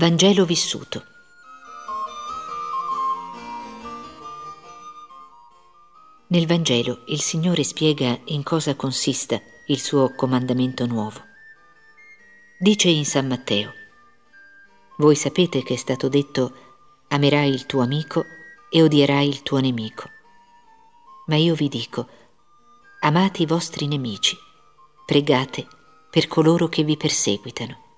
Vangelo vissuto. Nel Vangelo il Signore spiega in cosa consista il suo comandamento nuovo. Dice in San Matteo, Voi sapete che è stato detto, amerai il tuo amico e odierai il tuo nemico. Ma io vi dico, amate i vostri nemici, pregate per coloro che vi perseguitano.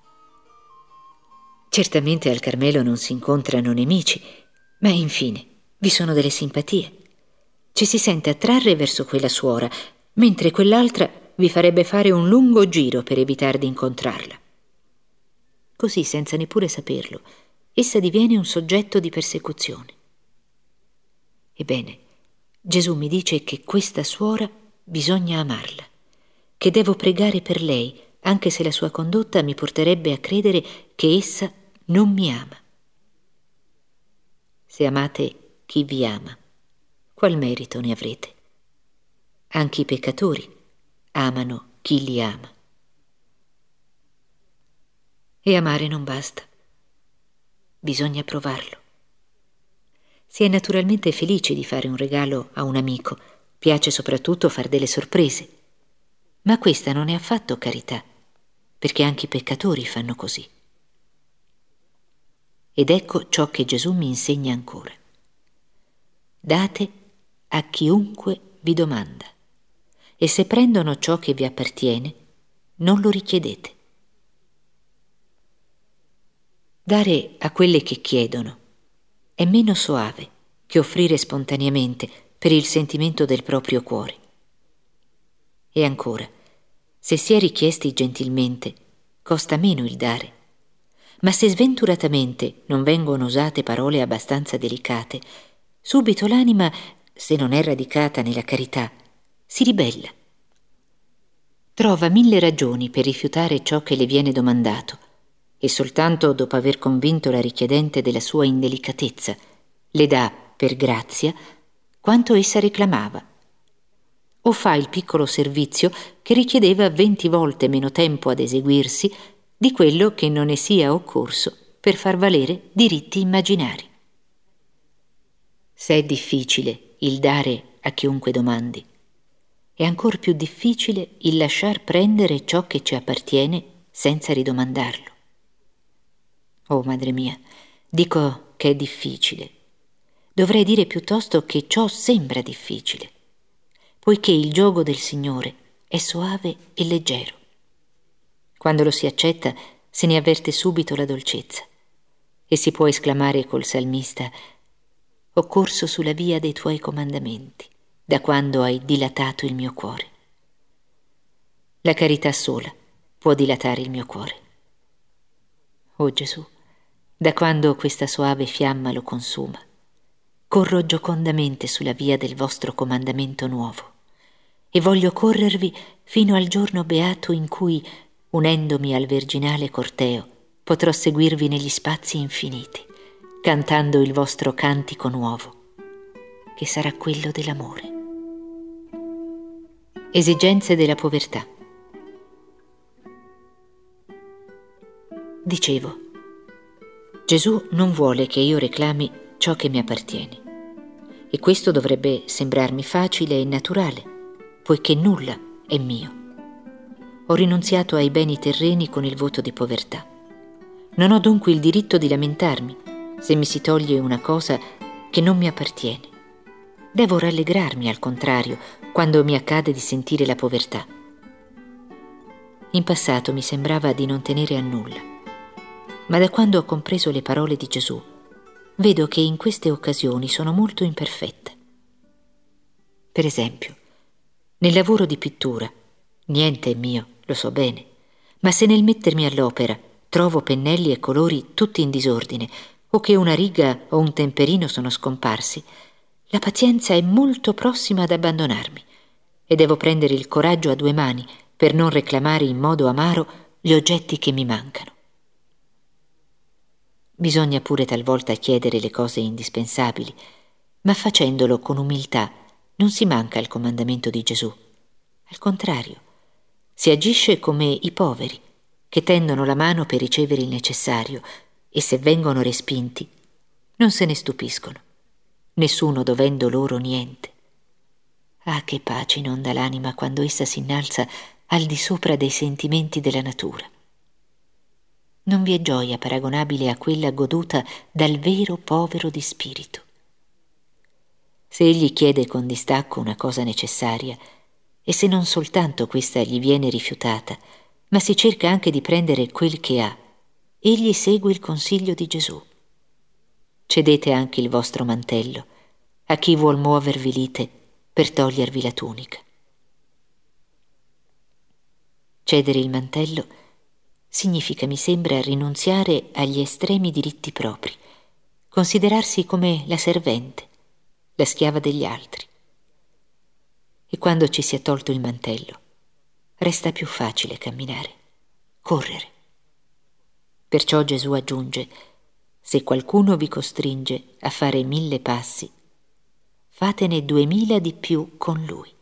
Certamente al Carmelo non si incontrano nemici, ma infine vi sono delle simpatie. Ci si sente attrarre verso quella suora, mentre quell'altra vi farebbe fare un lungo giro per evitare di incontrarla. Così, senza neppure saperlo, essa diviene un soggetto di persecuzione. Ebbene, Gesù mi dice che questa suora bisogna amarla, che devo pregare per lei, anche se la sua condotta mi porterebbe a credere che essa non mi ama. Se amate chi vi ama, qual merito ne avrete? Anche i peccatori amano chi li ama. E amare non basta, bisogna provarlo. Si è naturalmente felici di fare un regalo a un amico, piace soprattutto far delle sorprese, ma questa non è affatto carità, perché anche i peccatori fanno così. Ed ecco ciò che Gesù mi insegna ancora. Date a chiunque vi domanda, e se prendono ciò che vi appartiene, non lo richiedete. Dare a quelle che chiedono è meno soave che offrire spontaneamente per il sentimento del proprio cuore. E ancora, se si è richiesti gentilmente, costa meno il dare ma se sventuratamente non vengono usate parole abbastanza delicate, subito l'anima, se non è radicata nella carità, si ribella. Trova mille ragioni per rifiutare ciò che le viene domandato e soltanto dopo aver convinto la richiedente della sua indelicatezza le dà, per grazia, quanto essa reclamava. O fa il piccolo servizio che richiedeva venti volte meno tempo ad eseguirsi di quello che non ne sia occorso per far valere diritti immaginari. Se è difficile il dare a chiunque domandi, è ancor più difficile il lasciar prendere ciò che ci appartiene senza ridomandarlo. Oh, madre mia, dico che è difficile. Dovrei dire piuttosto che ciò sembra difficile, poiché il gioco del Signore è soave e leggero. Quando lo si accetta se ne avverte subito la dolcezza e si può esclamare col salmista Ho corso sulla via dei tuoi comandamenti, da quando hai dilatato il mio cuore. La carità sola può dilatare il mio cuore. Oh Gesù, da quando questa soave fiamma lo consuma, corro giocondamente sulla via del vostro comandamento nuovo e voglio corrervi fino al giorno beato in cui unendomi al virginale corteo, potrò seguirvi negli spazi infiniti, cantando il vostro cantico nuovo, che sarà quello dell'amore. Esigenze della povertà. Dicevo, Gesù non vuole che io reclami ciò che mi appartiene. E questo dovrebbe sembrarmi facile e naturale, poiché nulla è mio ho rinunziato ai beni terreni con il voto di povertà. Non ho dunque il diritto di lamentarmi se mi si toglie una cosa che non mi appartiene. Devo rallegrarmi, al contrario, quando mi accade di sentire la povertà. In passato mi sembrava di non tenere a nulla, ma da quando ho compreso le parole di Gesù, vedo che in queste occasioni sono molto imperfetta. Per esempio, nel lavoro di pittura, niente è mio, lo so bene, ma se nel mettermi all'opera trovo pennelli e colori tutti in disordine, o che una riga o un temperino sono scomparsi, la pazienza è molto prossima ad abbandonarmi e devo prendere il coraggio a due mani per non reclamare in modo amaro gli oggetti che mi mancano. Bisogna pure talvolta chiedere le cose indispensabili, ma facendolo con umiltà non si manca al comandamento di Gesù. Al contrario, si agisce come i poveri, che tendono la mano per ricevere il necessario e se vengono respinti, non se ne stupiscono, nessuno dovendo loro niente. Ah, che pace inonda l'anima quando essa si innalza al di sopra dei sentimenti della natura. Non vi è gioia paragonabile a quella goduta dal vero povero di spirito. Se egli chiede con distacco una cosa necessaria, e se non soltanto questa gli viene rifiutata, ma si cerca anche di prendere quel che ha, egli segue il consiglio di Gesù. Cedete anche il vostro mantello a chi vuol muovervi lite per togliervi la tunica. Cedere il mantello significa, mi sembra, rinunziare agli estremi diritti propri, considerarsi come la servente, la schiava degli altri. E quando ci si è tolto il mantello, resta più facile camminare, correre. Perciò Gesù aggiunge, se qualcuno vi costringe a fare mille passi, fatene duemila di più con lui.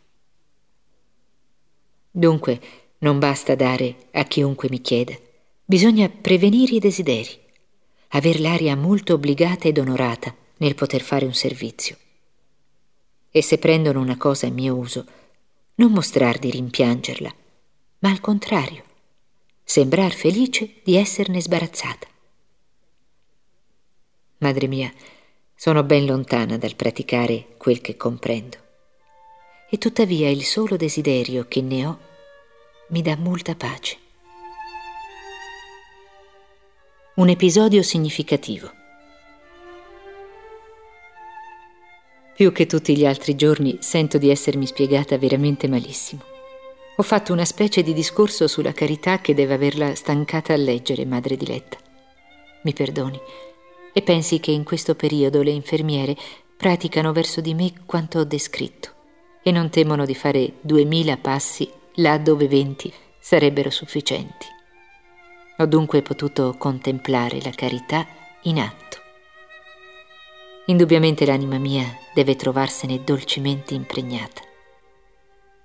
Dunque, non basta dare a chiunque mi chieda, bisogna prevenire i desideri, aver l'aria molto obbligata ed onorata nel poter fare un servizio. E se prendono una cosa a mio uso, non mostrar di rimpiangerla, ma al contrario, sembrar felice di esserne sbarazzata. Madre mia, sono ben lontana dal praticare quel che comprendo. E tuttavia il solo desiderio che ne ho mi dà molta pace. Un episodio significativo. Più che tutti gli altri giorni sento di essermi spiegata veramente malissimo. Ho fatto una specie di discorso sulla carità che deve averla stancata a leggere, madre diletta. Mi perdoni e pensi che in questo periodo le infermiere praticano verso di me quanto ho descritto e non temono di fare duemila passi là dove venti sarebbero sufficienti. Ho dunque potuto contemplare la carità in atto. Indubbiamente l'anima mia deve trovarsene dolcemente impregnata.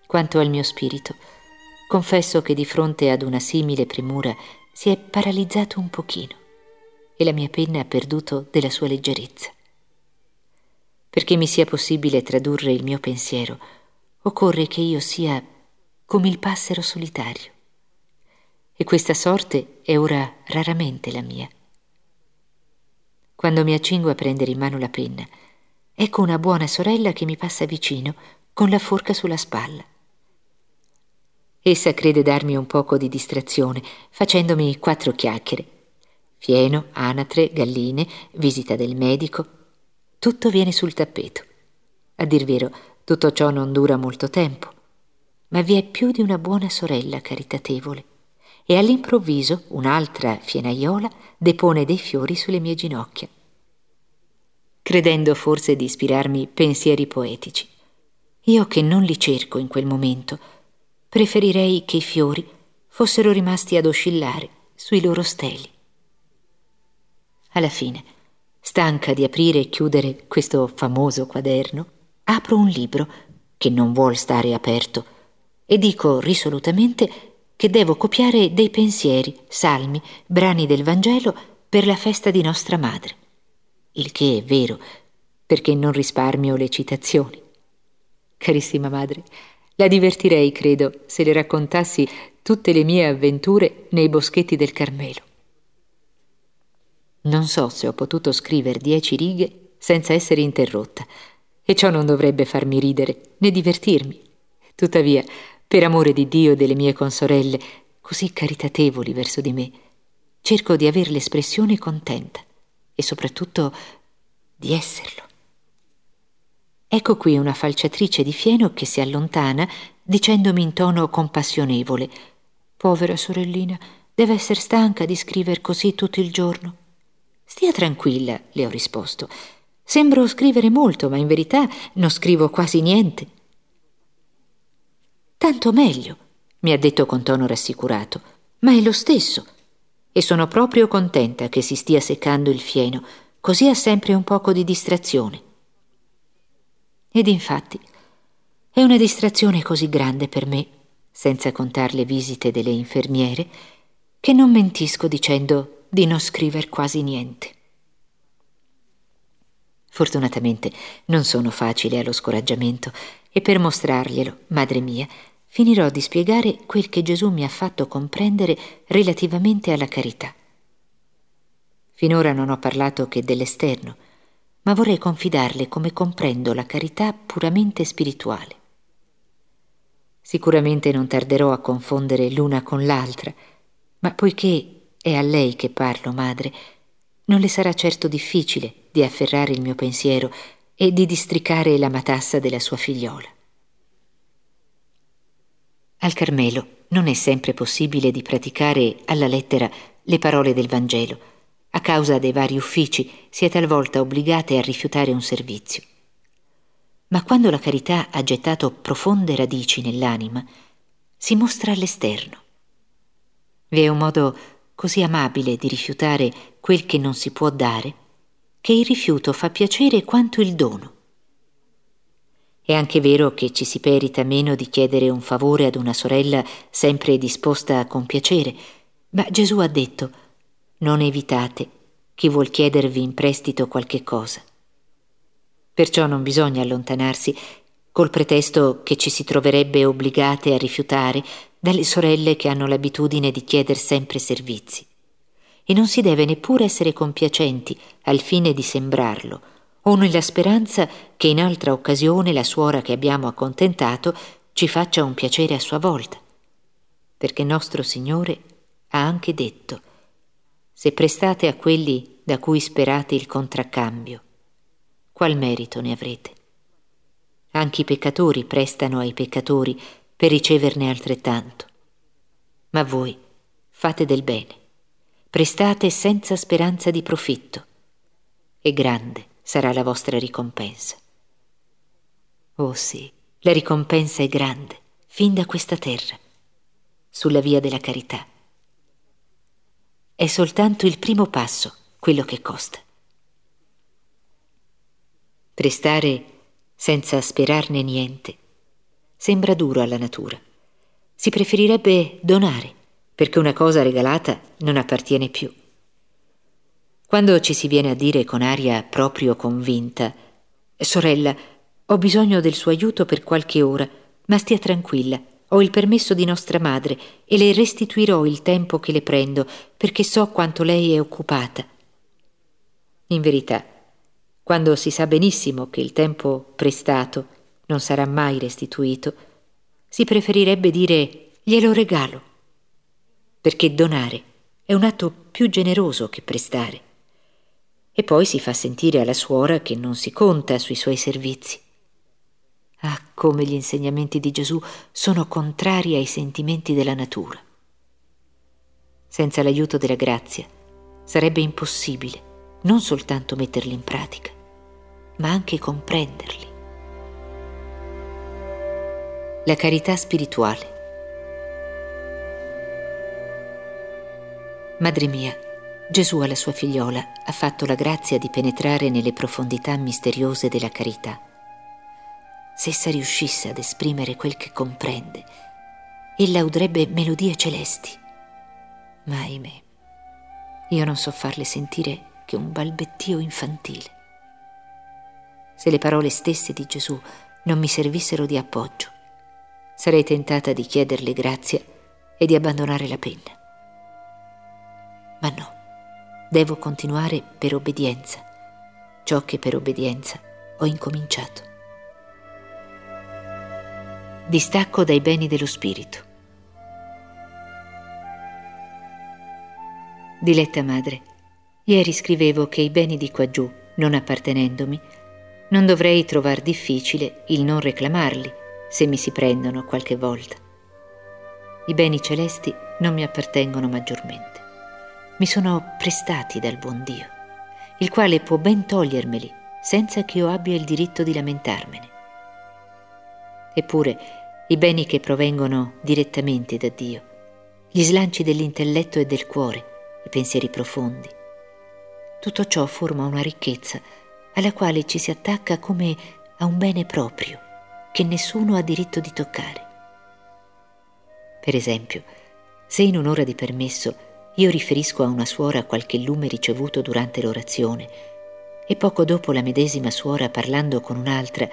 Quanto al mio spirito, confesso che di fronte ad una simile premura si è paralizzato un pochino e la mia penna ha perduto della sua leggerezza. Perché mi sia possibile tradurre il mio pensiero, occorre che io sia come il passero solitario. E questa sorte è ora raramente la mia. Quando mi accingo a prendere in mano la penna, ecco una buona sorella che mi passa vicino con la forca sulla spalla. Essa crede darmi un poco di distrazione, facendomi quattro chiacchiere. Fieno, anatre, galline, visita del medico. Tutto viene sul tappeto. A dir vero, tutto ciò non dura molto tempo ma vi è più di una buona sorella caritatevole. E all'improvviso un'altra fienaiola depone dei fiori sulle mie ginocchia, credendo forse di ispirarmi pensieri poetici. Io che non li cerco in quel momento, preferirei che i fiori fossero rimasti ad oscillare sui loro steli. Alla fine, stanca di aprire e chiudere questo famoso quaderno, apro un libro che non vuol stare aperto e dico risolutamente che devo copiare dei pensieri, salmi, brani del Vangelo per la festa di nostra madre. Il che è vero, perché non risparmio le citazioni. Carissima madre, la divertirei, credo, se le raccontassi tutte le mie avventure nei boschetti del Carmelo. Non so se ho potuto scrivere dieci righe senza essere interrotta, e ciò non dovrebbe farmi ridere né divertirmi. Tuttavia, per amore di Dio e delle mie consorelle, così caritatevoli verso di me, cerco di aver l'espressione contenta e soprattutto di esserlo. Ecco qui una falciatrice di fieno che si allontana dicendomi in tono compassionevole Povera sorellina, deve essere stanca di scrivere così tutto il giorno. Stia tranquilla, le ho risposto. Sembro scrivere molto, ma in verità non scrivo quasi niente. Tanto meglio, mi ha detto con tono rassicurato, ma è lo stesso. E sono proprio contenta che si stia seccando il fieno, così ha sempre un poco di distrazione. Ed infatti è una distrazione così grande per me, senza contare le visite delle infermiere, che non mentisco dicendo di non scriver quasi niente. Fortunatamente non sono facile allo scoraggiamento e per mostrarglielo, madre mia, finirò di spiegare quel che Gesù mi ha fatto comprendere relativamente alla carità. Finora non ho parlato che dell'esterno, ma vorrei confidarle come comprendo la carità puramente spirituale. Sicuramente non tarderò a confondere l'una con l'altra, ma poiché è a lei che parlo, madre, non le sarà certo difficile di afferrare il mio pensiero e di districare la matassa della sua figliola. Al Carmelo non è sempre possibile di praticare alla lettera le parole del Vangelo. A causa dei vari uffici si è talvolta obbligate a rifiutare un servizio. Ma quando la carità ha gettato profonde radici nell'anima, si mostra all'esterno. Vi è un modo così amabile di rifiutare quel che non si può dare, che il rifiuto fa piacere quanto il dono. È anche vero che ci si perita meno di chiedere un favore ad una sorella sempre disposta a compiacere, ma Gesù ha detto non evitate chi vuol chiedervi in prestito qualche cosa. Perciò non bisogna allontanarsi col pretesto che ci si troverebbe obbligate a rifiutare dalle sorelle che hanno l'abitudine di chieder sempre servizi. E non si deve neppure essere compiacenti al fine di sembrarlo, o nella speranza che in altra occasione la suora che abbiamo accontentato ci faccia un piacere a sua volta. Perché nostro Signore ha anche detto, se prestate a quelli da cui sperate il contraccambio, qual merito ne avrete? Anche i peccatori prestano ai peccatori per riceverne altrettanto. Ma voi fate del bene, prestate senza speranza di profitto, e grande sarà la vostra ricompensa. Oh sì, la ricompensa è grande, fin da questa terra, sulla via della carità. È soltanto il primo passo quello che costa. Prestare senza sperarne niente sembra duro alla natura. Si preferirebbe donare, perché una cosa regalata non appartiene più. Quando ci si viene a dire con aria proprio convinta, sorella, ho bisogno del suo aiuto per qualche ora, ma stia tranquilla, ho il permesso di nostra madre e le restituirò il tempo che le prendo, perché so quanto lei è occupata. In verità, quando si sa benissimo che il tempo prestato non sarà mai restituito, si preferirebbe dire glielo regalo, perché donare è un atto più generoso che prestare e poi si fa sentire alla suora che non si conta sui suoi servizi. Ah, come gli insegnamenti di Gesù sono contrari ai sentimenti della natura. Senza l'aiuto della grazia sarebbe impossibile non soltanto metterli in pratica, ma anche comprenderli. La carità spirituale. Madre mia, Gesù alla sua figliola ha fatto la grazia di penetrare nelle profondità misteriose della carità. Se essa riuscisse ad esprimere quel che comprende, ella udrebbe melodie celesti. Ma ahimè, io non so farle sentire che un balbettio infantile. Se le parole stesse di Gesù non mi servissero di appoggio, sarei tentata di chiederle grazia e di abbandonare la penna. Ma no. Devo continuare per obbedienza, ciò che per obbedienza ho incominciato. Distacco dai beni dello spirito. Diletta madre, ieri scrivevo che i beni di quaggiù, non appartenendomi, non dovrei trovar difficile il non reclamarli se mi si prendono qualche volta. I beni celesti non mi appartengono maggiormente mi sono prestati dal buon Dio, il quale può ben togliermeli senza che io abbia il diritto di lamentarmene. Eppure i beni che provengono direttamente da Dio, gli slanci dell'intelletto e del cuore, i pensieri profondi, tutto ciò forma una ricchezza alla quale ci si attacca come a un bene proprio che nessuno ha diritto di toccare. Per esempio, se in un'ora di permesso io riferisco a una suora qualche lume ricevuto durante l'orazione e poco dopo la medesima suora parlando con un'altra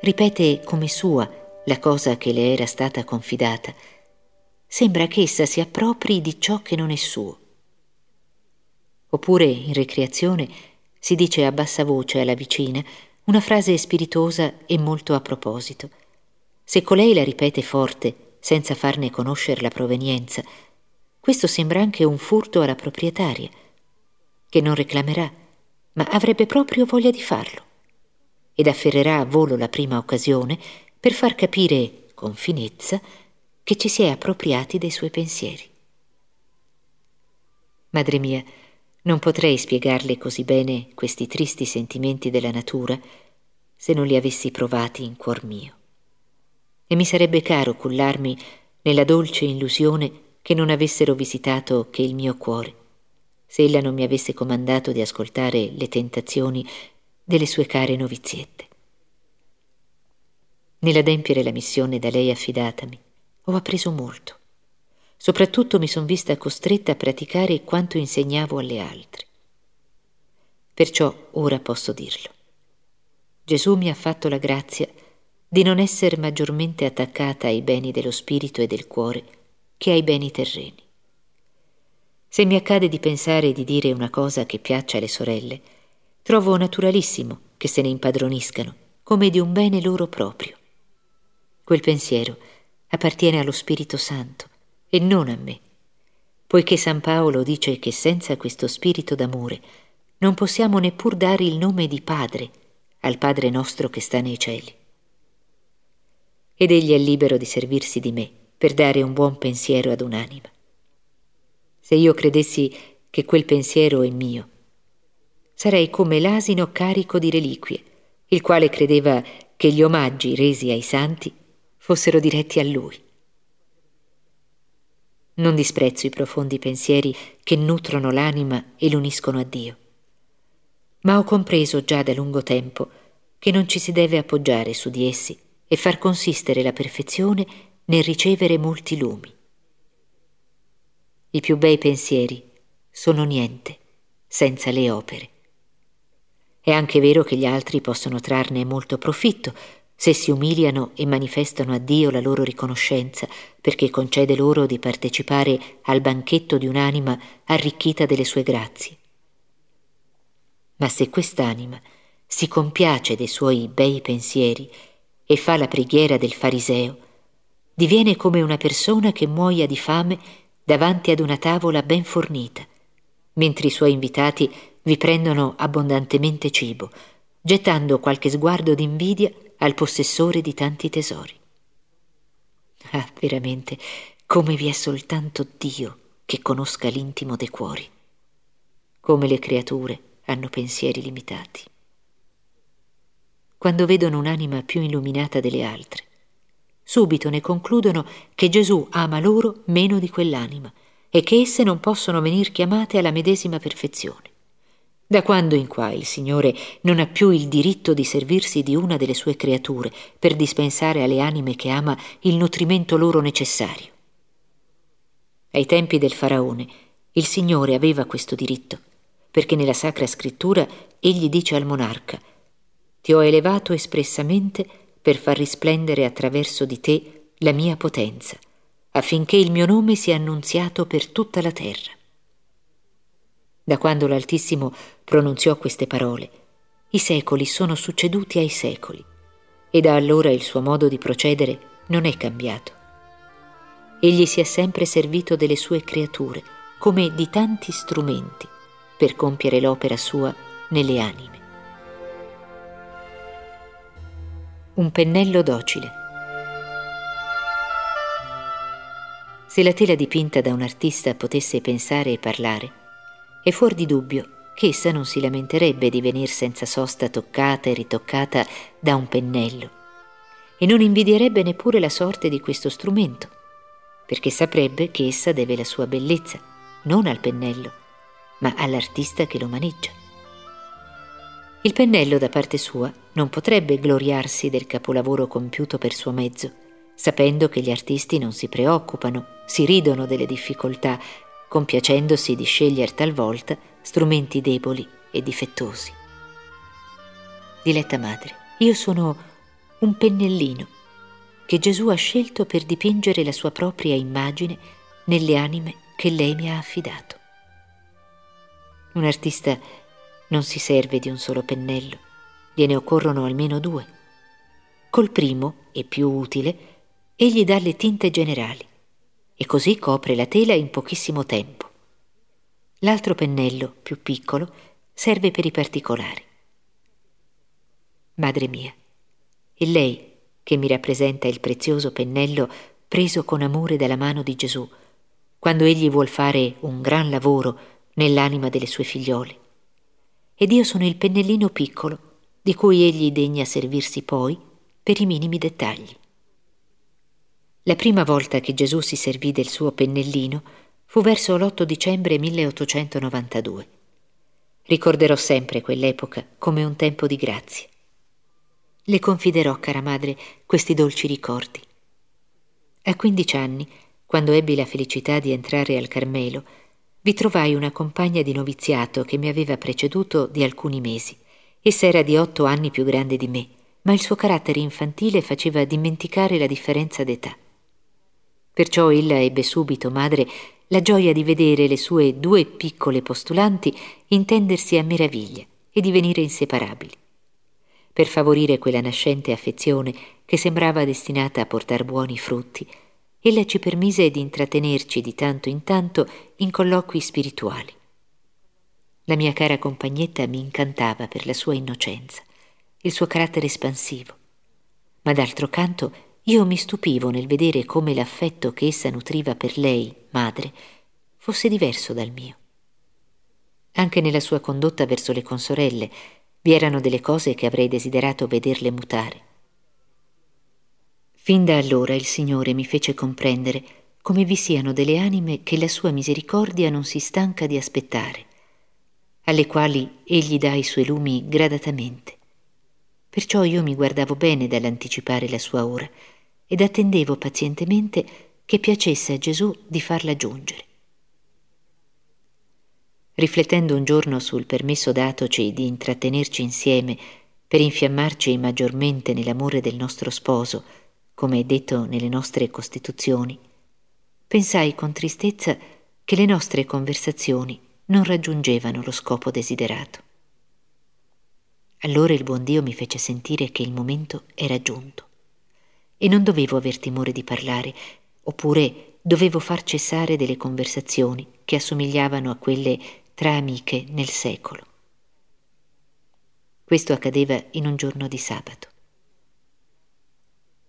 ripete come sua la cosa che le era stata confidata. Sembra che essa si appropri di ciò che non è suo. Oppure in ricreazione si dice a bassa voce alla vicina una frase spiritosa e molto a proposito. Se colei la ripete forte, senza farne conoscere la provenienza, questo sembra anche un furto alla proprietaria, che non reclamerà, ma avrebbe proprio voglia di farlo, ed afferrerà a volo la prima occasione per far capire con finezza che ci si è appropriati dei suoi pensieri. Madre mia, non potrei spiegarle così bene questi tristi sentimenti della natura se non li avessi provati in cuor mio. E mi sarebbe caro cullarmi nella dolce illusione che non avessero visitato che il mio cuore, se ella non mi avesse comandato di ascoltare le tentazioni delle sue care noviziette. Nell'adempiere la missione da lei affidatami, ho appreso molto. Soprattutto mi son vista costretta a praticare quanto insegnavo alle altre. Perciò ora posso dirlo. Gesù mi ha fatto la grazia di non essere maggiormente attaccata ai beni dello spirito e del cuore che ai beni terreni. Se mi accade di pensare e di dire una cosa che piaccia alle sorelle, trovo naturalissimo che se ne impadroniscano, come di un bene loro proprio. Quel pensiero appartiene allo Spirito Santo e non a me, poiché San Paolo dice che senza questo spirito d'amore non possiamo neppur dare il nome di Padre al Padre nostro che sta nei cieli. Ed egli è libero di servirsi di me per dare un buon pensiero ad un'anima. Se io credessi che quel pensiero è mio, sarei come l'asino carico di reliquie, il quale credeva che gli omaggi resi ai santi fossero diretti a lui. Non disprezzo i profondi pensieri che nutrono l'anima e l'uniscono a Dio, ma ho compreso già da lungo tempo che non ci si deve appoggiare su di essi e far consistere la perfezione nel ricevere molti lumi. I più bei pensieri sono niente senza le opere. È anche vero che gli altri possono trarne molto profitto se si umiliano e manifestano a Dio la loro riconoscenza perché concede loro di partecipare al banchetto di un'anima arricchita delle sue grazie. Ma se quest'anima si compiace dei suoi bei pensieri e fa la preghiera del fariseo, diviene come una persona che muoia di fame davanti ad una tavola ben fornita, mentre i suoi invitati vi prendono abbondantemente cibo, gettando qualche sguardo d'invidia al possessore di tanti tesori. Ah, veramente, come vi è soltanto Dio che conosca l'intimo dei cuori, come le creature hanno pensieri limitati. Quando vedono un'anima più illuminata delle altre, subito ne concludono che Gesù ama loro meno di quell'anima e che esse non possono venir chiamate alla medesima perfezione. Da quando in qua il Signore non ha più il diritto di servirsi di una delle sue creature per dispensare alle anime che ama il nutrimento loro necessario? Ai tempi del Faraone il Signore aveva questo diritto, perché nella Sacra Scrittura egli dice al monarca Ti ho elevato espressamente per far risplendere attraverso di te la mia potenza, affinché il mio nome sia annunziato per tutta la terra. Da quando l'Altissimo pronunziò queste parole, i secoli sono succeduti ai secoli, e da allora il suo modo di procedere non è cambiato. Egli si è sempre servito delle sue creature come di tanti strumenti per compiere l'opera sua nelle anime. Un pennello docile. Se la tela dipinta da un artista potesse pensare e parlare, è fuor di dubbio che essa non si lamenterebbe di venir senza sosta toccata e ritoccata da un pennello e non invidierebbe neppure la sorte di questo strumento, perché saprebbe che essa deve la sua bellezza non al pennello, ma all'artista che lo maneggia. Il pennello da parte sua non potrebbe gloriarsi del capolavoro compiuto per suo mezzo, sapendo che gli artisti non si preoccupano, si ridono delle difficoltà, compiacendosi di scegliere talvolta strumenti deboli e difettosi. Diletta madre, io sono un pennellino che Gesù ha scelto per dipingere la sua propria immagine nelle anime che lei mi ha affidato. Un artista non si serve di un solo pennello, gliene occorrono almeno due. Col primo, e più utile, egli dà le tinte generali e così copre la tela in pochissimo tempo. L'altro pennello, più piccolo, serve per i particolari. Madre mia, è lei che mi rappresenta il prezioso pennello preso con amore dalla mano di Gesù, quando egli vuol fare un gran lavoro nell'anima delle sue figliole. Ed io sono il pennellino piccolo di cui egli degna servirsi poi per i minimi dettagli. La prima volta che Gesù si servì del suo pennellino fu verso l'8 dicembre 1892. Ricorderò sempre quell'epoca come un tempo di grazia. Le confiderò, cara madre, questi dolci ricordi. A quindici anni, quando ebbi la felicità di entrare al Carmelo, vi trovai una compagna di noviziato che mi aveva preceduto di alcuni mesi. Essa era di otto anni più grande di me, ma il suo carattere infantile faceva dimenticare la differenza d'età. Perciò ella ebbe subito, madre, la gioia di vedere le sue due piccole postulanti intendersi a meraviglia e divenire inseparabili per favorire quella nascente affezione che sembrava destinata a portar buoni frutti, ella ci permise di intrattenerci di tanto in tanto in colloqui spirituali. La mia cara compagnetta mi incantava per la sua innocenza, il suo carattere espansivo, ma d'altro canto io mi stupivo nel vedere come l'affetto che essa nutriva per lei, madre, fosse diverso dal mio. Anche nella sua condotta verso le consorelle vi erano delle cose che avrei desiderato vederle mutare. Fin da allora il Signore mi fece comprendere come vi siano delle anime che la sua misericordia non si stanca di aspettare, alle quali egli dà i suoi lumi gradatamente. Perciò io mi guardavo bene dall'anticipare la sua ora ed attendevo pazientemente che piacesse a Gesù di farla giungere. Riflettendo un giorno sul permesso datoci di intrattenerci insieme per infiammarci maggiormente nell'amore del nostro sposo, come è detto nelle nostre Costituzioni, pensai con tristezza che le nostre conversazioni non raggiungevano lo scopo desiderato. Allora il buon Dio mi fece sentire che il momento era giunto e non dovevo aver timore di parlare, oppure dovevo far cessare delle conversazioni che assomigliavano a quelle tra amiche nel secolo. Questo accadeva in un giorno di sabato.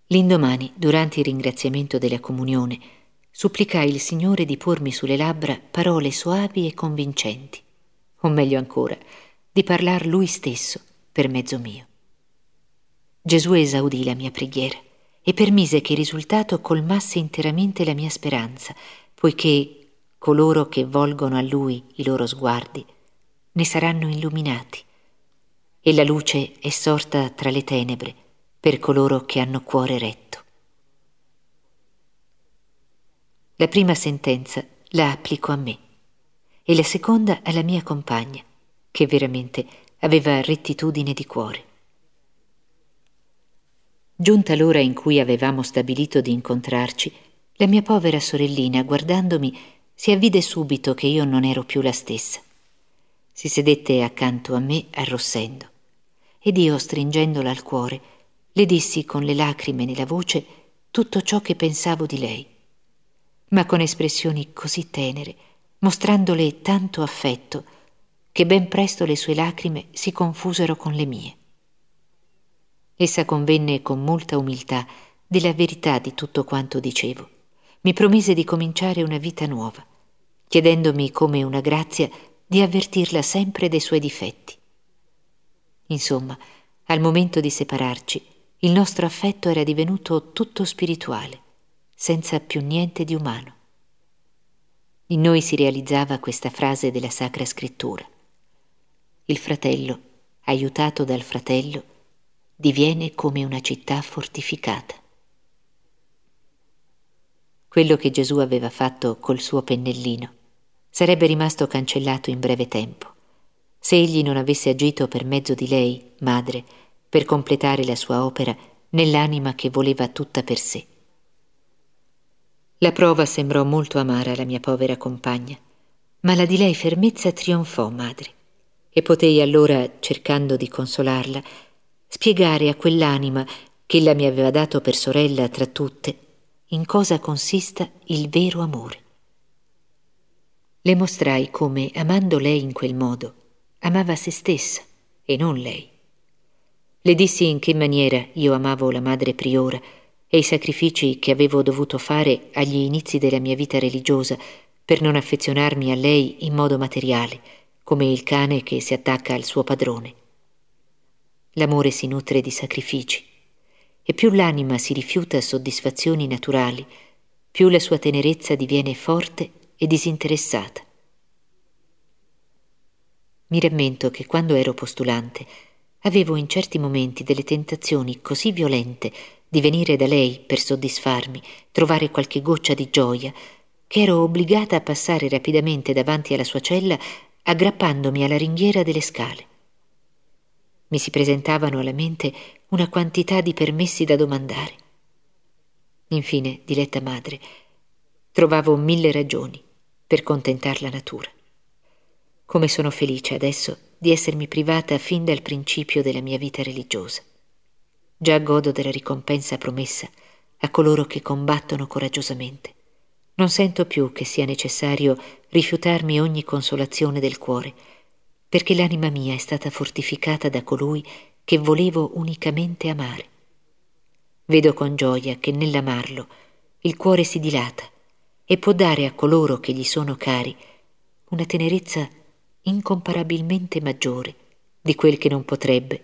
L'indomani, durante il ringraziamento della comunione, supplicai il Signore di pormi sulle labbra parole soavi e convincenti, o meglio ancora, di parlar Lui stesso per mezzo mio. Gesù esaudì la mia preghiera e permise che il risultato colmasse interamente la mia speranza, poiché coloro che volgono a lui i loro sguardi ne saranno illuminati e la luce è sorta tra le tenebre per coloro che hanno cuore retto. La prima sentenza la applico a me e la seconda alla mia compagna, che veramente aveva rettitudine di cuore. Giunta l'ora in cui avevamo stabilito di incontrarci, la mia povera sorellina, guardandomi, si avvide subito che io non ero più la stessa. Si sedette accanto a me arrossendo ed io, stringendola al cuore, le dissi con le lacrime nella voce tutto ciò che pensavo di lei, ma con espressioni così tenere, mostrandole tanto affetto, che ben presto le sue lacrime si confusero con le mie. Essa convenne con molta umiltà della verità di tutto quanto dicevo mi promise di cominciare una vita nuova, chiedendomi come una grazia di avvertirla sempre dei suoi difetti. Insomma, al momento di separarci, il nostro affetto era divenuto tutto spirituale, senza più niente di umano. In noi si realizzava questa frase della Sacra Scrittura. Il fratello, aiutato dal fratello, diviene come una città fortificata quello che Gesù aveva fatto col suo pennellino, sarebbe rimasto cancellato in breve tempo, se egli non avesse agito per mezzo di lei, madre, per completare la sua opera nell'anima che voleva tutta per sé. La prova sembrò molto amara alla mia povera compagna, ma la di lei fermezza trionfò, madre, e potei allora, cercando di consolarla, spiegare a quell'anima che ella mi aveva dato per sorella tra tutte in cosa consista il vero amore. Le mostrai come, amando lei in quel modo, amava se stessa e non lei. Le dissi in che maniera io amavo la madre priora e i sacrifici che avevo dovuto fare agli inizi della mia vita religiosa per non affezionarmi a lei in modo materiale, come il cane che si attacca al suo padrone. L'amore si nutre di sacrifici e più l'anima si rifiuta soddisfazioni naturali, più la sua tenerezza diviene forte e disinteressata. Mi rammento che quando ero postulante avevo in certi momenti delle tentazioni così violente di venire da lei per soddisfarmi, trovare qualche goccia di gioia, che ero obbligata a passare rapidamente davanti alla sua cella aggrappandomi alla ringhiera delle scale. Mi si presentavano alla mente una quantità di permessi da domandare. Infine, diletta madre, trovavo mille ragioni per contentar la natura. Come sono felice adesso di essermi privata fin dal principio della mia vita religiosa. Già godo della ricompensa promessa a coloro che combattono coraggiosamente. Non sento più che sia necessario rifiutarmi ogni consolazione del cuore, perché l'anima mia è stata fortificata da colui che volevo unicamente amare. Vedo con gioia che nell'amarlo il cuore si dilata e può dare a coloro che gli sono cari una tenerezza incomparabilmente maggiore di quel che non potrebbe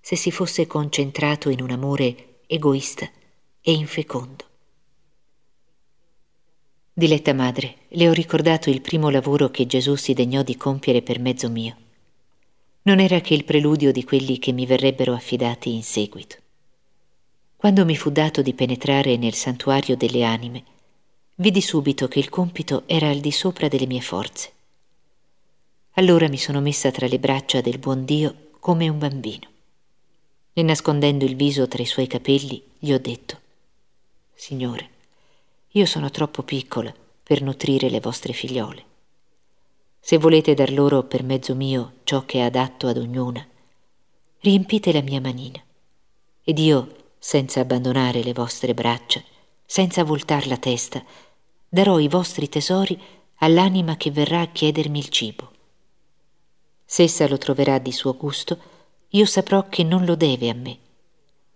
se si fosse concentrato in un amore egoista e infecondo. Diletta madre, le ho ricordato il primo lavoro che Gesù si degnò di compiere per mezzo mio. Non era che il preludio di quelli che mi verrebbero affidati in seguito. Quando mi fu dato di penetrare nel santuario delle anime, vidi subito che il compito era al di sopra delle mie forze allora mi sono messa tra le braccia del buon Dio come un bambino. E nascondendo il viso tra i suoi capelli, gli ho detto, Signore, io sono troppo piccola per nutrire le vostre figliole. Se volete dar loro per mezzo mio ciò che è adatto ad ognuna, riempite la mia manina. Ed io, senza abbandonare le vostre braccia, senza voltar la testa, darò i vostri tesori all'anima che verrà a chiedermi il cibo. Se essa lo troverà di suo gusto, io saprò che non lo deve a me.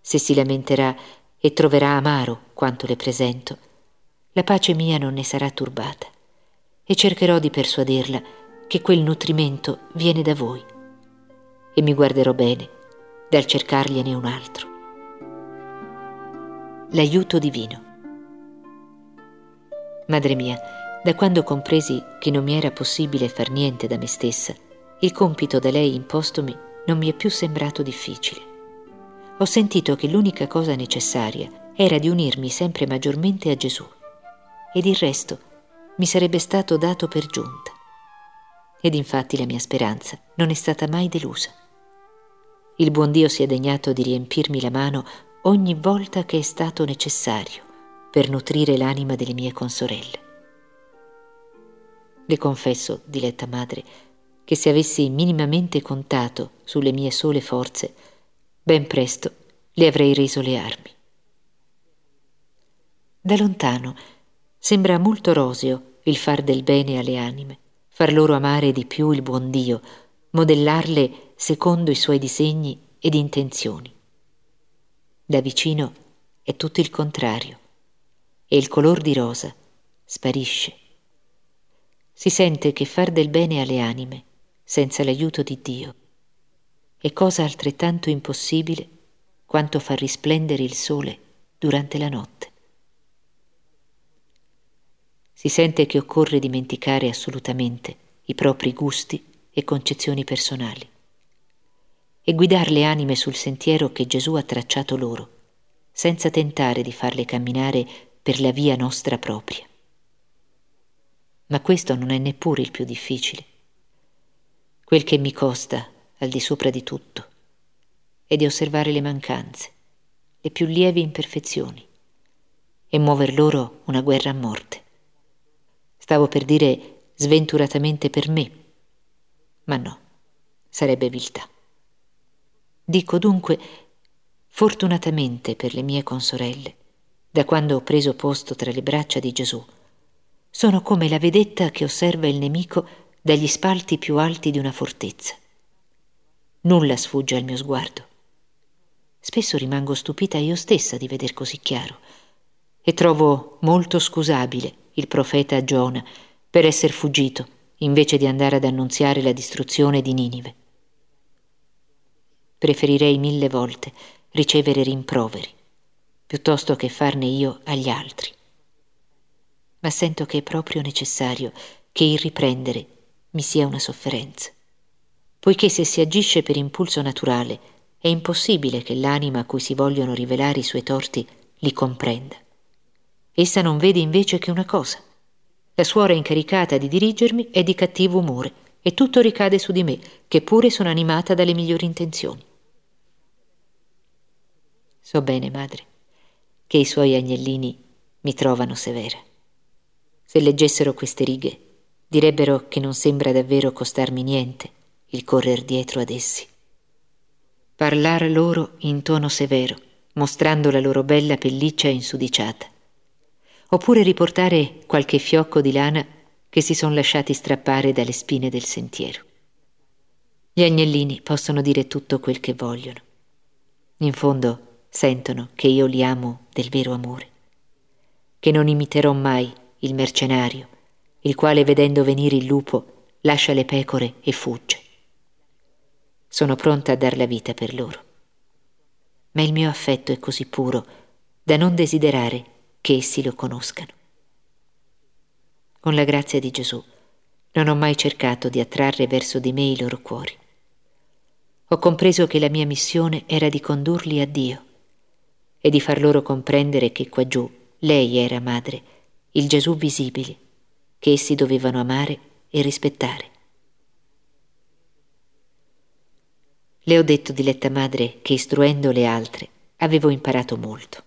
Se si lamenterà e troverà amaro quanto le presento, la pace mia non ne sarà turbata e cercherò di persuaderla che quel nutrimento viene da voi e mi guarderò bene dal cercargliene un altro. L'aiuto divino. Madre mia, da quando compresi che non mi era possibile far niente da me stessa, il compito da lei impostomi non mi è più sembrato difficile. Ho sentito che l'unica cosa necessaria era di unirmi sempre maggiormente a Gesù ed il resto mi sarebbe stato dato per giunta. Ed infatti la mia speranza non è stata mai delusa. Il buon Dio si è degnato di riempirmi la mano ogni volta che è stato necessario per nutrire l'anima delle mie consorelle. Le confesso, diletta madre, che se avessi minimamente contato sulle mie sole forze, ben presto le avrei reso le armi. Da lontano sembra molto roseo il far del bene alle anime, far loro amare di più il buon Dio, modellarle secondo i suoi disegni ed intenzioni. Da vicino è tutto il contrario e il color di rosa sparisce. Si sente che far del bene alle anime senza l'aiuto di Dio. È cosa altrettanto impossibile quanto far risplendere il sole durante la notte. Si sente che occorre dimenticare assolutamente i propri gusti e concezioni personali e guidare le anime sul sentiero che Gesù ha tracciato loro, senza tentare di farle camminare per la via nostra propria. ma questo non è neppure il più difficile. Quel che mi costa, al di sopra di tutto, è di osservare le mancanze, le più lievi imperfezioni, e muover loro una guerra a morte. Stavo per dire sventuratamente per me, ma no, sarebbe viltà. Dico dunque, fortunatamente per le mie consorelle, da quando ho preso posto tra le braccia di Gesù, sono come la vedetta che osserva il nemico dagli spalti più alti di una fortezza. Nulla sfugge al mio sguardo. Spesso rimango stupita io stessa di veder così chiaro e trovo molto scusabile il profeta Giona per essere fuggito invece di andare ad annunziare la distruzione di Ninive. Preferirei mille volte ricevere rimproveri piuttosto che farne io agli altri. Ma sento che è proprio necessario che il riprendere mi sia una sofferenza, poiché se si agisce per impulso naturale è impossibile che l'anima a cui si vogliono rivelare i suoi torti li comprenda. Essa non vede invece che una cosa. La suora incaricata di dirigermi è di cattivo umore e tutto ricade su di me, che pure sono animata dalle migliori intenzioni. So bene, madre, che i suoi agnellini mi trovano severa. Se leggessero queste righe, direbbero che non sembra davvero costarmi niente il correr dietro ad essi. Parlar loro in tono severo, mostrando la loro bella pelliccia insudiciata. Oppure riportare qualche fiocco di lana che si sono lasciati strappare dalle spine del sentiero. Gli agnellini possono dire tutto quel che vogliono. In fondo sentono che io li amo del vero amore, che non imiterò mai il mercenario, il quale vedendo venire il lupo lascia le pecore e fugge. Sono pronta a dar la vita per loro. Ma il mio affetto è così puro da non desiderare che essi lo conoscano. Con la grazia di Gesù non ho mai cercato di attrarre verso di me i loro cuori. Ho compreso che la mia missione era di condurli a Dio e di far loro comprendere che qua giù lei era madre, il Gesù visibile, che essi dovevano amare e rispettare. Le ho detto, diletta madre, che istruendo le altre avevo imparato molto.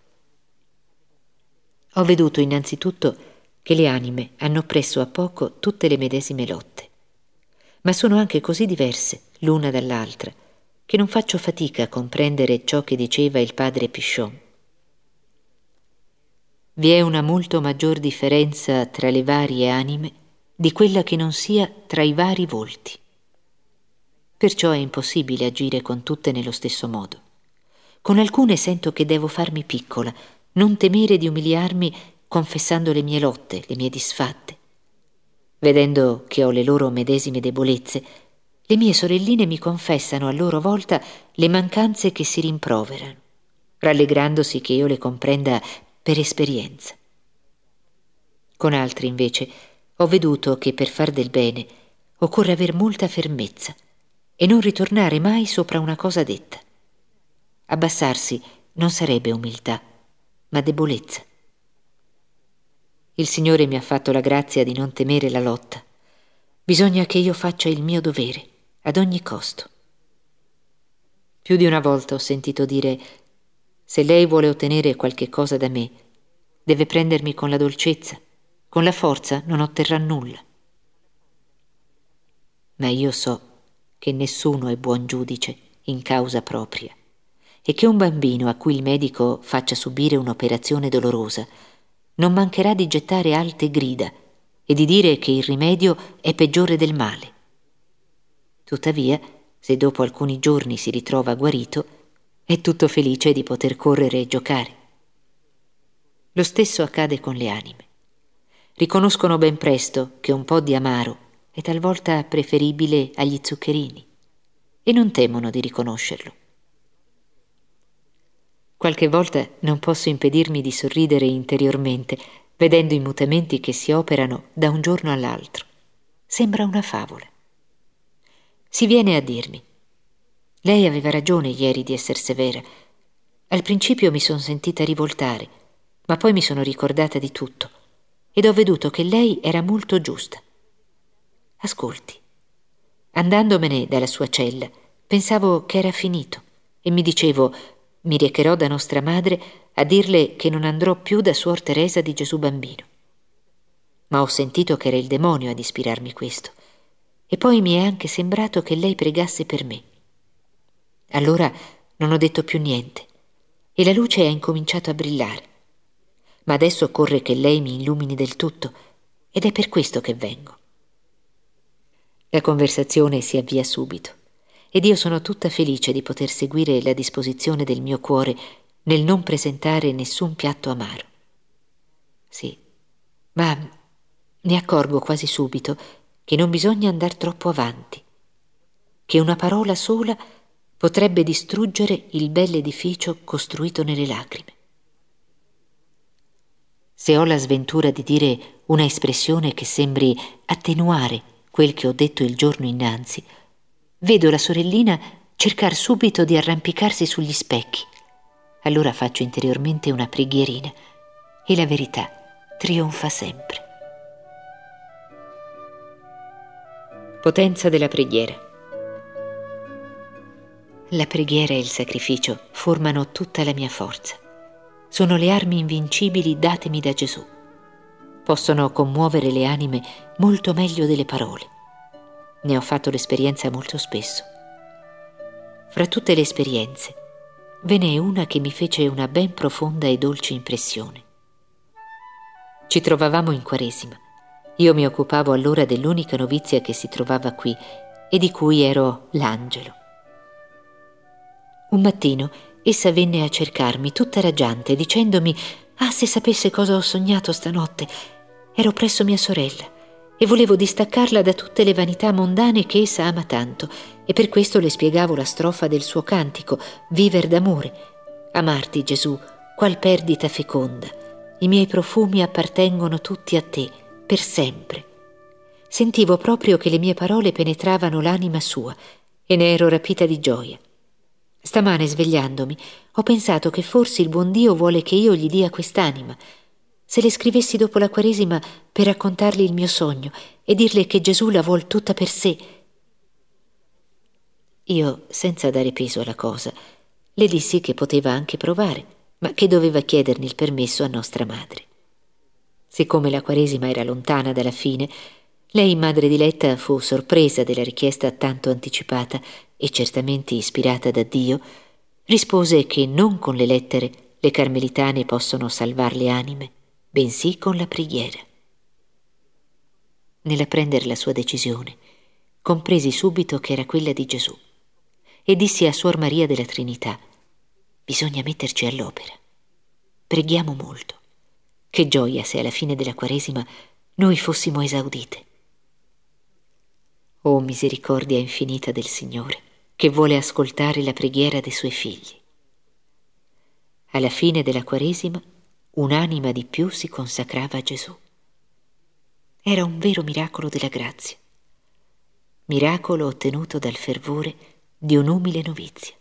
Ho veduto innanzitutto che le anime hanno presso a poco tutte le medesime lotte, ma sono anche così diverse l'una dall'altra che non faccio fatica a comprendere ciò che diceva il padre Pichon vi è una molto maggior differenza tra le varie anime di quella che non sia tra i vari volti. Perciò è impossibile agire con tutte nello stesso modo. Con alcune sento che devo farmi piccola, non temere di umiliarmi confessando le mie lotte, le mie disfatte. Vedendo che ho le loro medesime debolezze, le mie sorelline mi confessano a loro volta le mancanze che si rimproverano, rallegrandosi che io le comprenda per esperienza. Con altri, invece, ho veduto che per far del bene occorre aver molta fermezza e non ritornare mai sopra una cosa detta. Abbassarsi non sarebbe umiltà, ma debolezza. Il Signore mi ha fatto la grazia di non temere la lotta. Bisogna che io faccia il mio dovere, ad ogni costo. Più di una volta ho sentito dire se lei vuole ottenere qualche cosa da me, deve prendermi con la dolcezza, con la forza non otterrà nulla. Ma io so che nessuno è buon giudice in causa propria e che un bambino a cui il medico faccia subire un'operazione dolorosa non mancherà di gettare alte grida e di dire che il rimedio è peggiore del male. Tuttavia, se dopo alcuni giorni si ritrova guarito, è tutto felice di poter correre e giocare. Lo stesso accade con le anime. Riconoscono ben presto che un po' di amaro è talvolta preferibile agli zuccherini e non temono di riconoscerlo. Qualche volta non posso impedirmi di sorridere interiormente vedendo i mutamenti che si operano da un giorno all'altro. Sembra una favola. Si viene a dirmi lei aveva ragione ieri di essere severa. Al principio mi sono sentita rivoltare, ma poi mi sono ricordata di tutto ed ho veduto che lei era molto giusta. Ascolti. Andandomene dalla sua cella, pensavo che era finito e mi dicevo mi recherò da nostra madre a dirle che non andrò più da Suor Teresa di Gesù Bambino. Ma ho sentito che era il demonio ad ispirarmi questo, e poi mi è anche sembrato che lei pregasse per me. Allora non ho detto più niente, e la luce ha incominciato a brillare. Ma adesso occorre che lei mi illumini del tutto, ed è per questo che vengo. La conversazione si avvia subito ed io sono tutta felice di poter seguire la disposizione del mio cuore nel non presentare nessun piatto amaro. Sì, ma ne accorgo quasi subito che non bisogna andare troppo avanti, che una parola sola potrebbe distruggere il bell'edificio costruito nelle lacrime. Se ho la sventura di dire una espressione che sembri attenuare quel che ho detto il giorno innanzi, vedo la sorellina cercar subito di arrampicarsi sugli specchi. Allora faccio interiormente una preghierina e la verità trionfa sempre. Potenza della preghiera. La preghiera e il sacrificio formano tutta la mia forza. Sono le armi invincibili datemi da Gesù. Possono commuovere le anime molto meglio delle parole ne ho fatto l'esperienza molto spesso. Fra tutte le esperienze, ve n'è una che mi fece una ben profonda e dolce impressione. Ci trovavamo in Quaresima. Io mi occupavo allora dell'unica novizia che si trovava qui e di cui ero l'angelo. Un mattino essa venne a cercarmi tutta raggiante dicendomi Ah, se sapesse cosa ho sognato stanotte. Ero presso mia sorella e volevo distaccarla da tutte le vanità mondane che essa ama tanto, e per questo le spiegavo la strofa del suo cantico, Viver d'amore. Amarti, Gesù, qual perdita feconda. I miei profumi appartengono tutti a te, per sempre. Sentivo proprio che le mie parole penetravano l'anima sua e ne ero rapita di gioia. Stamane svegliandomi ho pensato che forse il buon Dio vuole che io gli dia quest'anima, se le scrivessi dopo la Quaresima per raccontargli il mio sogno e dirle che Gesù la vuol tutta per sé. Io, senza dare peso alla cosa, le dissi che poteva anche provare, ma che doveva chiederne il permesso a nostra madre. Siccome la Quaresima era lontana dalla fine, lei, madre diletta, fu sorpresa della richiesta tanto anticipata e certamente ispirata da Dio, rispose che non con le lettere le carmelitane possono salvar le anime, bensì con la preghiera. Nell'apprendere la sua decisione, compresi subito che era quella di Gesù e dissi a Suor Maria della Trinità, bisogna metterci all'opera. Preghiamo molto. Che gioia se alla fine della Quaresima noi fossimo esaudite. Oh misericordia infinita del Signore, che vuole ascoltare la preghiera dei suoi figli. Alla fine della Quaresima un'anima di più si consacrava a Gesù. Era un vero miracolo della grazia, miracolo ottenuto dal fervore di un'umile novizia.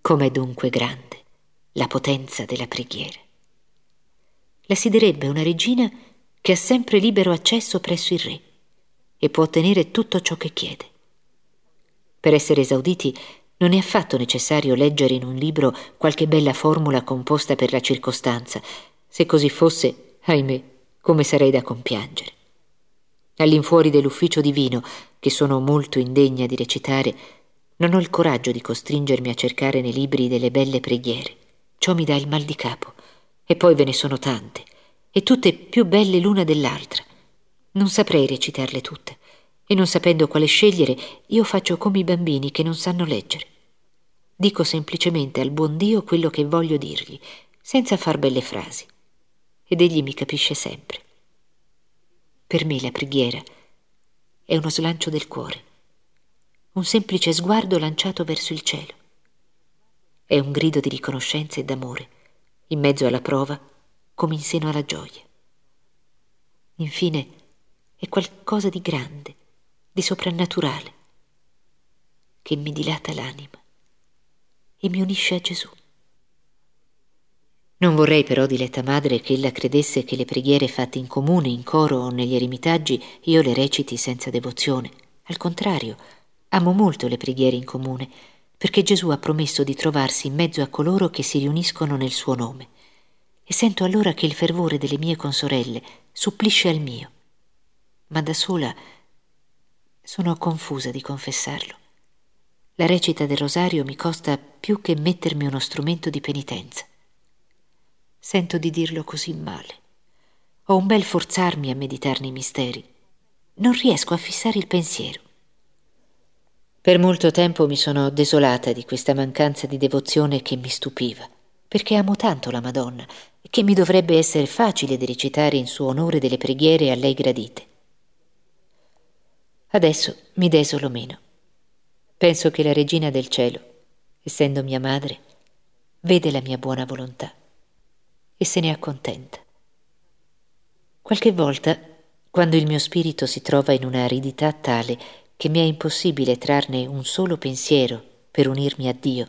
Com'è dunque grande la potenza della preghiera. La si direbbe una regina che ha sempre libero accesso presso il re e può ottenere tutto ciò che chiede. Per essere esauditi non è affatto necessario leggere in un libro qualche bella formula composta per la circostanza. Se così fosse, ahimè, come sarei da compiangere. All'infuori dell'ufficio divino, che sono molto indegna di recitare, non ho il coraggio di costringermi a cercare nei libri delle belle preghiere. Ciò mi dà il mal di capo. E poi ve ne sono tante, e tutte più belle l'una dell'altra. Non saprei recitarle tutte e non sapendo quale scegliere, io faccio come i bambini che non sanno leggere. Dico semplicemente al buon Dio quello che voglio dirgli, senza far belle frasi. Ed egli mi capisce sempre. Per me la preghiera è uno slancio del cuore, un semplice sguardo lanciato verso il cielo. È un grido di riconoscenza e d'amore, in mezzo alla prova come in seno alla gioia. Infine, è qualcosa di grande, di soprannaturale, che mi dilata l'anima e mi unisce a Gesù. Non vorrei però, diletta madre, che ella credesse che le preghiere fatte in comune, in coro o negli eremitaggi io le reciti senza devozione. Al contrario, amo molto le preghiere in comune, perché Gesù ha promesso di trovarsi in mezzo a coloro che si riuniscono nel suo nome. E sento allora che il fervore delle mie consorelle supplisce al mio. Ma da sola sono confusa di confessarlo. La recita del rosario mi costa più che mettermi uno strumento di penitenza. Sento di dirlo così male. Ho un bel forzarmi a meditarne i misteri. Non riesco a fissare il pensiero. Per molto tempo mi sono desolata di questa mancanza di devozione che mi stupiva, perché amo tanto la Madonna, che mi dovrebbe essere facile di recitare in suo onore delle preghiere a lei gradite. Adesso mi desolo meno. Penso che la Regina del Cielo, essendo mia madre, vede la mia buona volontà e se ne accontenta. Qualche volta, quando il mio spirito si trova in una aridità tale che mi è impossibile trarne un solo pensiero per unirmi a Dio,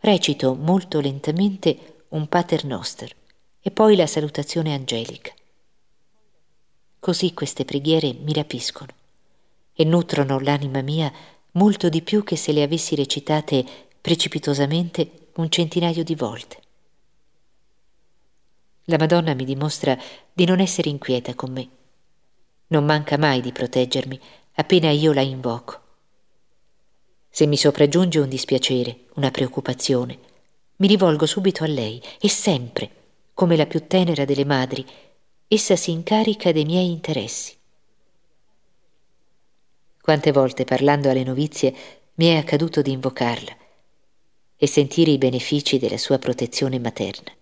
recito molto lentamente un Pater Noster e poi la salutazione angelica. Così queste preghiere mi rapiscono e nutrono l'anima mia molto di più che se le avessi recitate precipitosamente un centinaio di volte. La Madonna mi dimostra di non essere inquieta con me. Non manca mai di proteggermi appena io la invoco. Se mi sopraggiunge un dispiacere, una preoccupazione, mi rivolgo subito a lei e sempre, come la più tenera delle madri, essa si incarica dei miei interessi. Quante volte parlando alle novizie mi è accaduto di invocarla e sentire i benefici della sua protezione materna.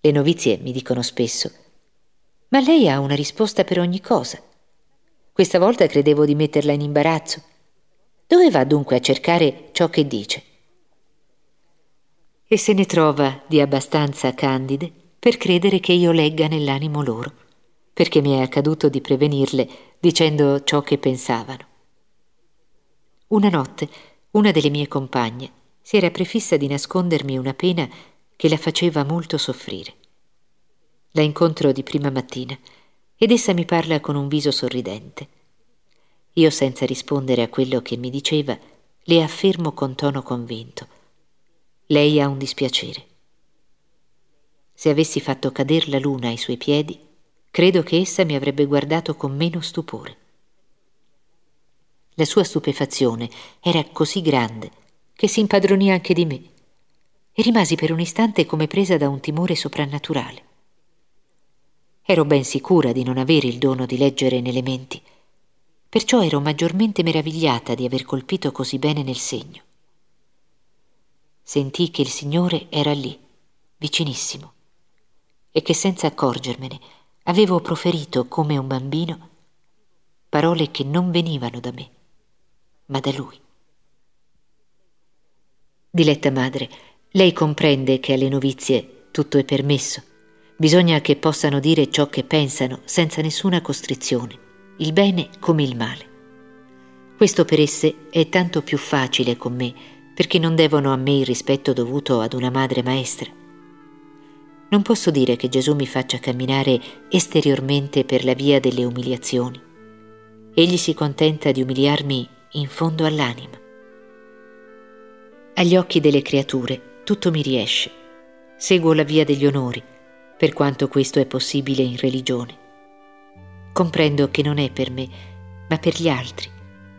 Le novizie mi dicono spesso, ma lei ha una risposta per ogni cosa. Questa volta credevo di metterla in imbarazzo. Dove va dunque a cercare ciò che dice? E se ne trova di abbastanza candide per credere che io legga nell'animo loro, perché mi è accaduto di prevenirle dicendo ciò che pensavano. Una notte una delle mie compagne si era prefissa di nascondermi una pena che la faceva molto soffrire. La incontro di prima mattina ed essa mi parla con un viso sorridente. Io, senza rispondere a quello che mi diceva, le affermo con tono convinto. Lei ha un dispiacere. Se avessi fatto cader la luna ai suoi piedi, credo che essa mi avrebbe guardato con meno stupore. La sua stupefazione era così grande che si impadronì anche di me e rimasi per un istante come presa da un timore soprannaturale. Ero ben sicura di non avere il dono di leggere nelle menti, perciò ero maggiormente meravigliata di aver colpito così bene nel segno. Sentii che il Signore era lì, vicinissimo, e che senza accorgermene avevo proferito come un bambino parole che non venivano da me, ma da Lui. Diletta madre, lei comprende che alle novizie tutto è permesso. Bisogna che possano dire ciò che pensano senza nessuna costrizione, il bene come il male. Questo per esse è tanto più facile con me, perché non devono a me il rispetto dovuto ad una madre maestra. Non posso dire che Gesù mi faccia camminare esteriormente per la via delle umiliazioni. Egli si contenta di umiliarmi in fondo all'anima. Agli occhi delle creature tutto mi riesce. Seguo la via degli onori, per quanto questo è possibile in religione. Comprendo che non è per me, ma per gli altri,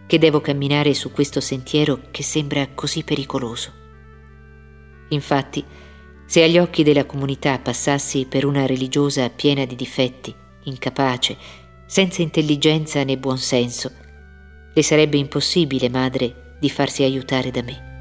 che devo camminare su questo sentiero che sembra così pericoloso. Infatti, se agli occhi della comunità passassi per una religiosa piena di difetti, incapace, senza intelligenza né buon senso, le sarebbe impossibile, madre, di farsi aiutare da me.